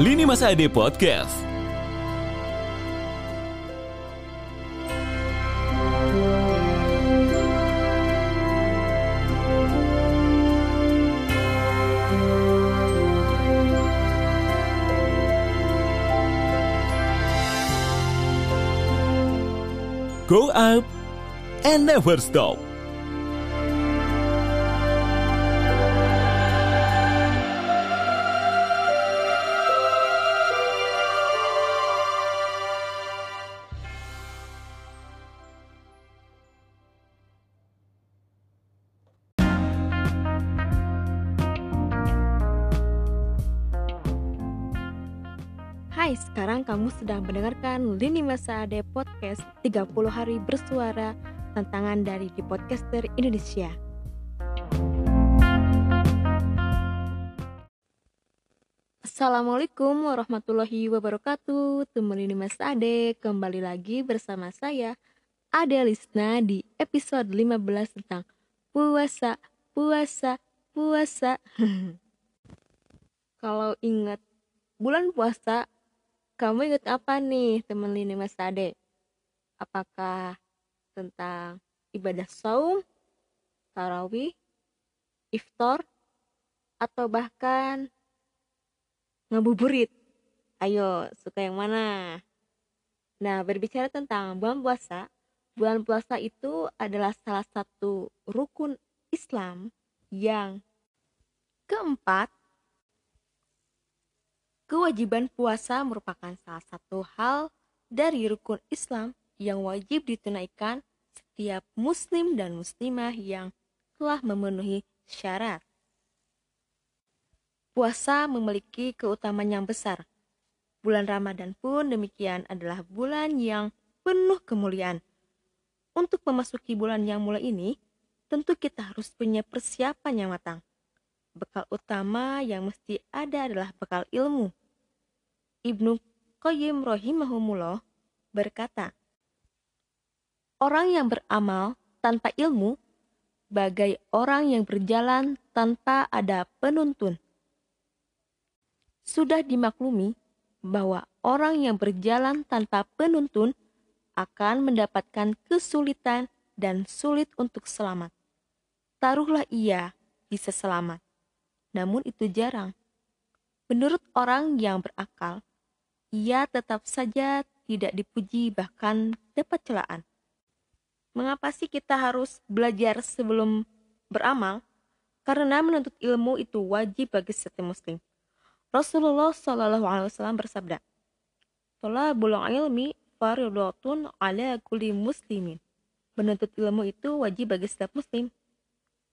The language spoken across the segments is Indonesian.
Lini Masa Ade Podcast. Go up and never stop. Hai, sekarang kamu sedang mendengarkan Lini Masa Ade Podcast 30 Hari Bersuara Tantangan dari di Podcaster Indonesia. Assalamualaikum warahmatullahi wabarakatuh. Teman Lini Masa Ade Kembali lagi bersama saya Ade Lisna di episode 15 tentang Puasa, puasa, puasa. Kalau ingat bulan puasa kamu ingat apa nih teman Lini Mas Ade? Apakah tentang ibadah saum, tarawih, iftar, atau bahkan ngabuburit? Ayo, suka yang mana? Nah, berbicara tentang bulan puasa, bulan puasa itu adalah salah satu rukun Islam yang keempat Kewajiban puasa merupakan salah satu hal dari rukun Islam yang wajib ditunaikan setiap muslim dan muslimah yang telah memenuhi syarat. Puasa memiliki keutamaan yang besar. Bulan Ramadan pun demikian adalah bulan yang penuh kemuliaan. Untuk memasuki bulan yang mulai ini, tentu kita harus punya persiapan yang matang. Bekal utama yang mesti ada adalah bekal ilmu. Ibnu Qayyim rahimahumullah berkata, Orang yang beramal tanpa ilmu bagai orang yang berjalan tanpa ada penuntun. Sudah dimaklumi bahwa orang yang berjalan tanpa penuntun akan mendapatkan kesulitan dan sulit untuk selamat. Taruhlah ia bisa selamat, namun itu jarang. Menurut orang yang berakal, ia tetap saja tidak dipuji bahkan dapat celaan. Mengapa sih kita harus belajar sebelum beramal? Karena menuntut ilmu itu wajib bagi setiap muslim. Rasulullah Shallallahu Alaihi Wasallam bersabda, "Tolabul ilmi fardhatun ala kulli muslimin." Menuntut ilmu itu wajib bagi setiap muslim.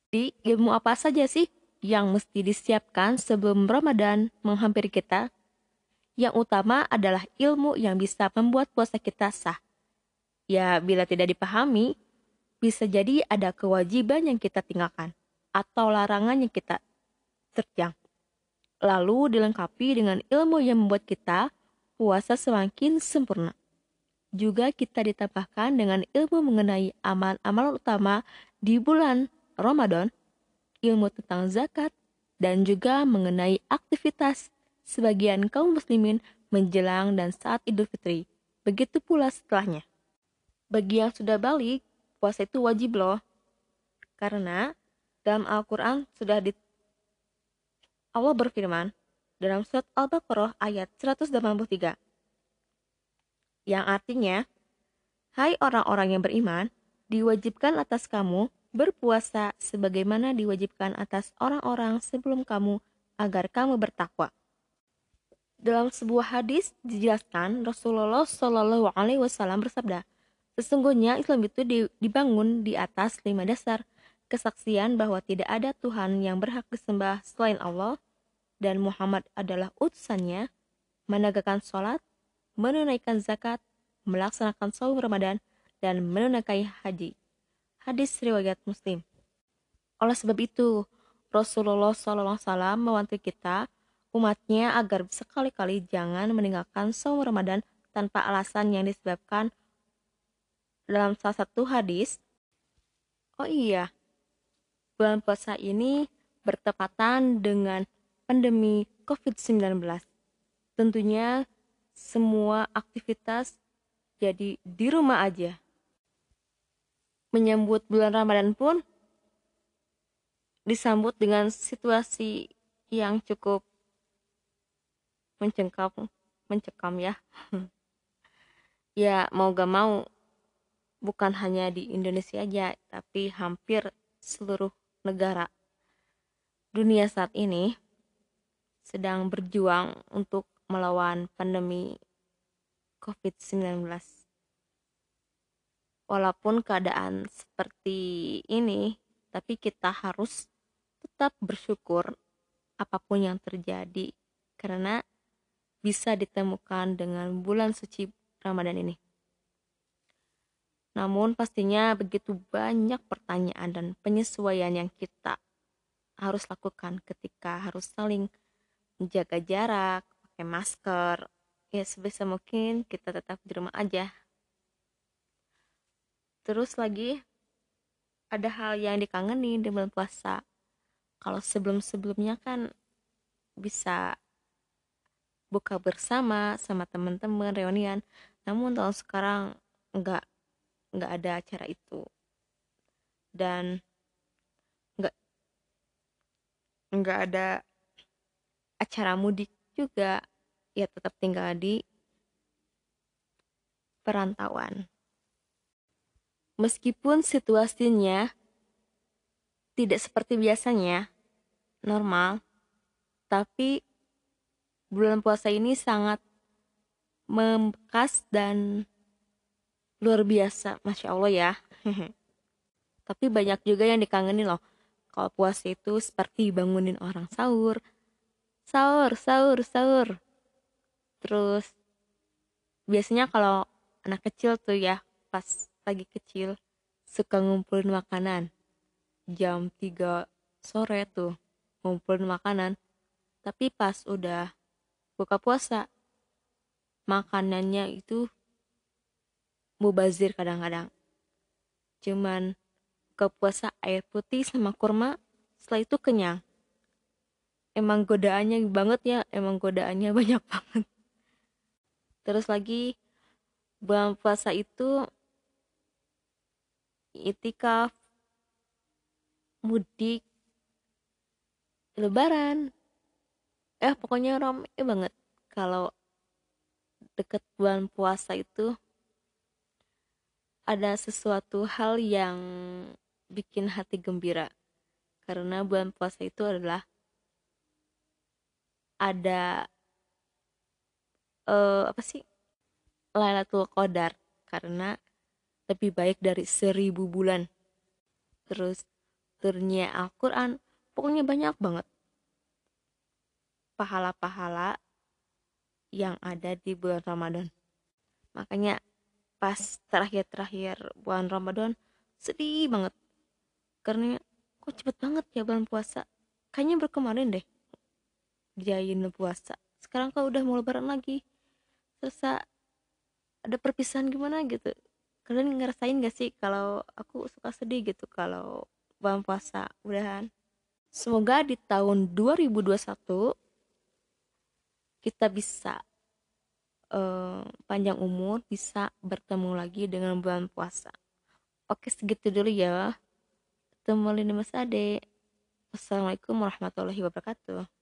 Di ilmu apa saja sih yang mesti disiapkan sebelum Ramadan menghampiri kita? Yang utama adalah ilmu yang bisa membuat puasa kita sah. Ya, bila tidak dipahami, bisa jadi ada kewajiban yang kita tinggalkan atau larangan yang kita terjang. Lalu dilengkapi dengan ilmu yang membuat kita puasa semakin sempurna. Juga kita ditambahkan dengan ilmu mengenai amal-amal utama di bulan Ramadan, ilmu tentang zakat, dan juga mengenai aktivitas sebagian kaum muslimin menjelang dan saat Idul Fitri. Begitu pula setelahnya. Bagi yang sudah balik, puasa itu wajib loh. Karena dalam Al-Quran sudah di Allah berfirman dalam surat Al-Baqarah ayat 183 yang artinya Hai orang-orang yang beriman, diwajibkan atas kamu berpuasa sebagaimana diwajibkan atas orang-orang sebelum kamu agar kamu bertakwa. Dalam sebuah hadis dijelaskan Rasulullah Shallallahu Alaihi Wasallam bersabda, sesungguhnya Islam itu dibangun di atas lima dasar kesaksian bahwa tidak ada Tuhan yang berhak disembah selain Allah dan Muhammad adalah utusannya, menegakkan sholat, menunaikan zakat, melaksanakan saum Ramadan, dan menunaikan haji. Hadis riwayat Muslim. Oleh sebab itu, Rasulullah SAW mewanti kita umatnya agar sekali-kali jangan meninggalkan saum Ramadan tanpa alasan yang disebabkan dalam salah satu hadis. Oh iya, bulan puasa ini bertepatan dengan pandemi COVID-19. tentunya semua aktivitas jadi di rumah aja. Menyambut bulan Ramadan pun disambut dengan situasi yang cukup mencengkam, mencekam ya. ya mau gak mau bukan hanya di Indonesia aja, tapi hampir seluruh negara dunia saat ini sedang berjuang untuk melawan pandemi COVID-19. Walaupun keadaan seperti ini, tapi kita harus tetap bersyukur apa pun yang terjadi karena bisa ditemukan dengan bulan suci Ramadan ini. Namun pastinya begitu banyak pertanyaan dan penyesuaian yang kita harus lakukan ketika harus saling menjaga jarak, pakai masker. Ya sebisa mungkin kita tetap di rumah aja. Terus lagi ada hal yang dikangeni di bulan puasa kalau sebelum-sebelumnya kan bisa buka bersama sama teman-teman reunian. Namun tahun sekarang nggak nggak ada acara itu. Dan nggak nggak ada acara mudik juga. Ya tetap tinggal di perantauan. Meskipun situasinya tidak seperti biasanya, normal, tapi bulan puasa ini sangat membekas dan luar biasa, masya Allah ya. tapi banyak juga yang dikangeni loh. Kalau puasa itu seperti bangunin orang sahur, sahur, sahur, sahur. Terus biasanya kalau anak kecil tuh ya pas lagi kecil suka ngumpulin makanan jam 3 sore tuh ngumpulin makanan tapi pas udah buka puasa. Makanannya itu mubazir kadang-kadang. Cuman buka puasa air putih sama kurma setelah itu kenyang. Emang godaannya banget ya emang godaannya banyak banget. Terus lagi bulan puasa itu itikaf mudik lebaran eh pokoknya rame banget. Kalau deket bulan puasa itu ada sesuatu hal yang bikin hati gembira. Karena bulan puasa itu adalah ada uh, apa sih? Lailatul Qadar. Karena lebih baik dari seribu bulan. Terus turunnya Al-Quran pokoknya banyak banget pahala-pahala yang ada di bulan Ramadan. Makanya pas terakhir-terakhir bulan Ramadan sedih banget. Karena kok cepet banget ya bulan puasa? Kayaknya berkemarin deh jayin puasa. Sekarang kalau udah mau lebaran lagi. Terus ada perpisahan gimana gitu? Kalian ngerasain gak sih kalau aku suka sedih gitu kalau bulan puasa udahan? Semoga di tahun 2021 kita bisa uh, panjang umur bisa bertemu lagi dengan bulan puasa. Oke segitu dulu ya. Ketemu lini mas ade wassalamualaikum warahmatullahi wabarakatuh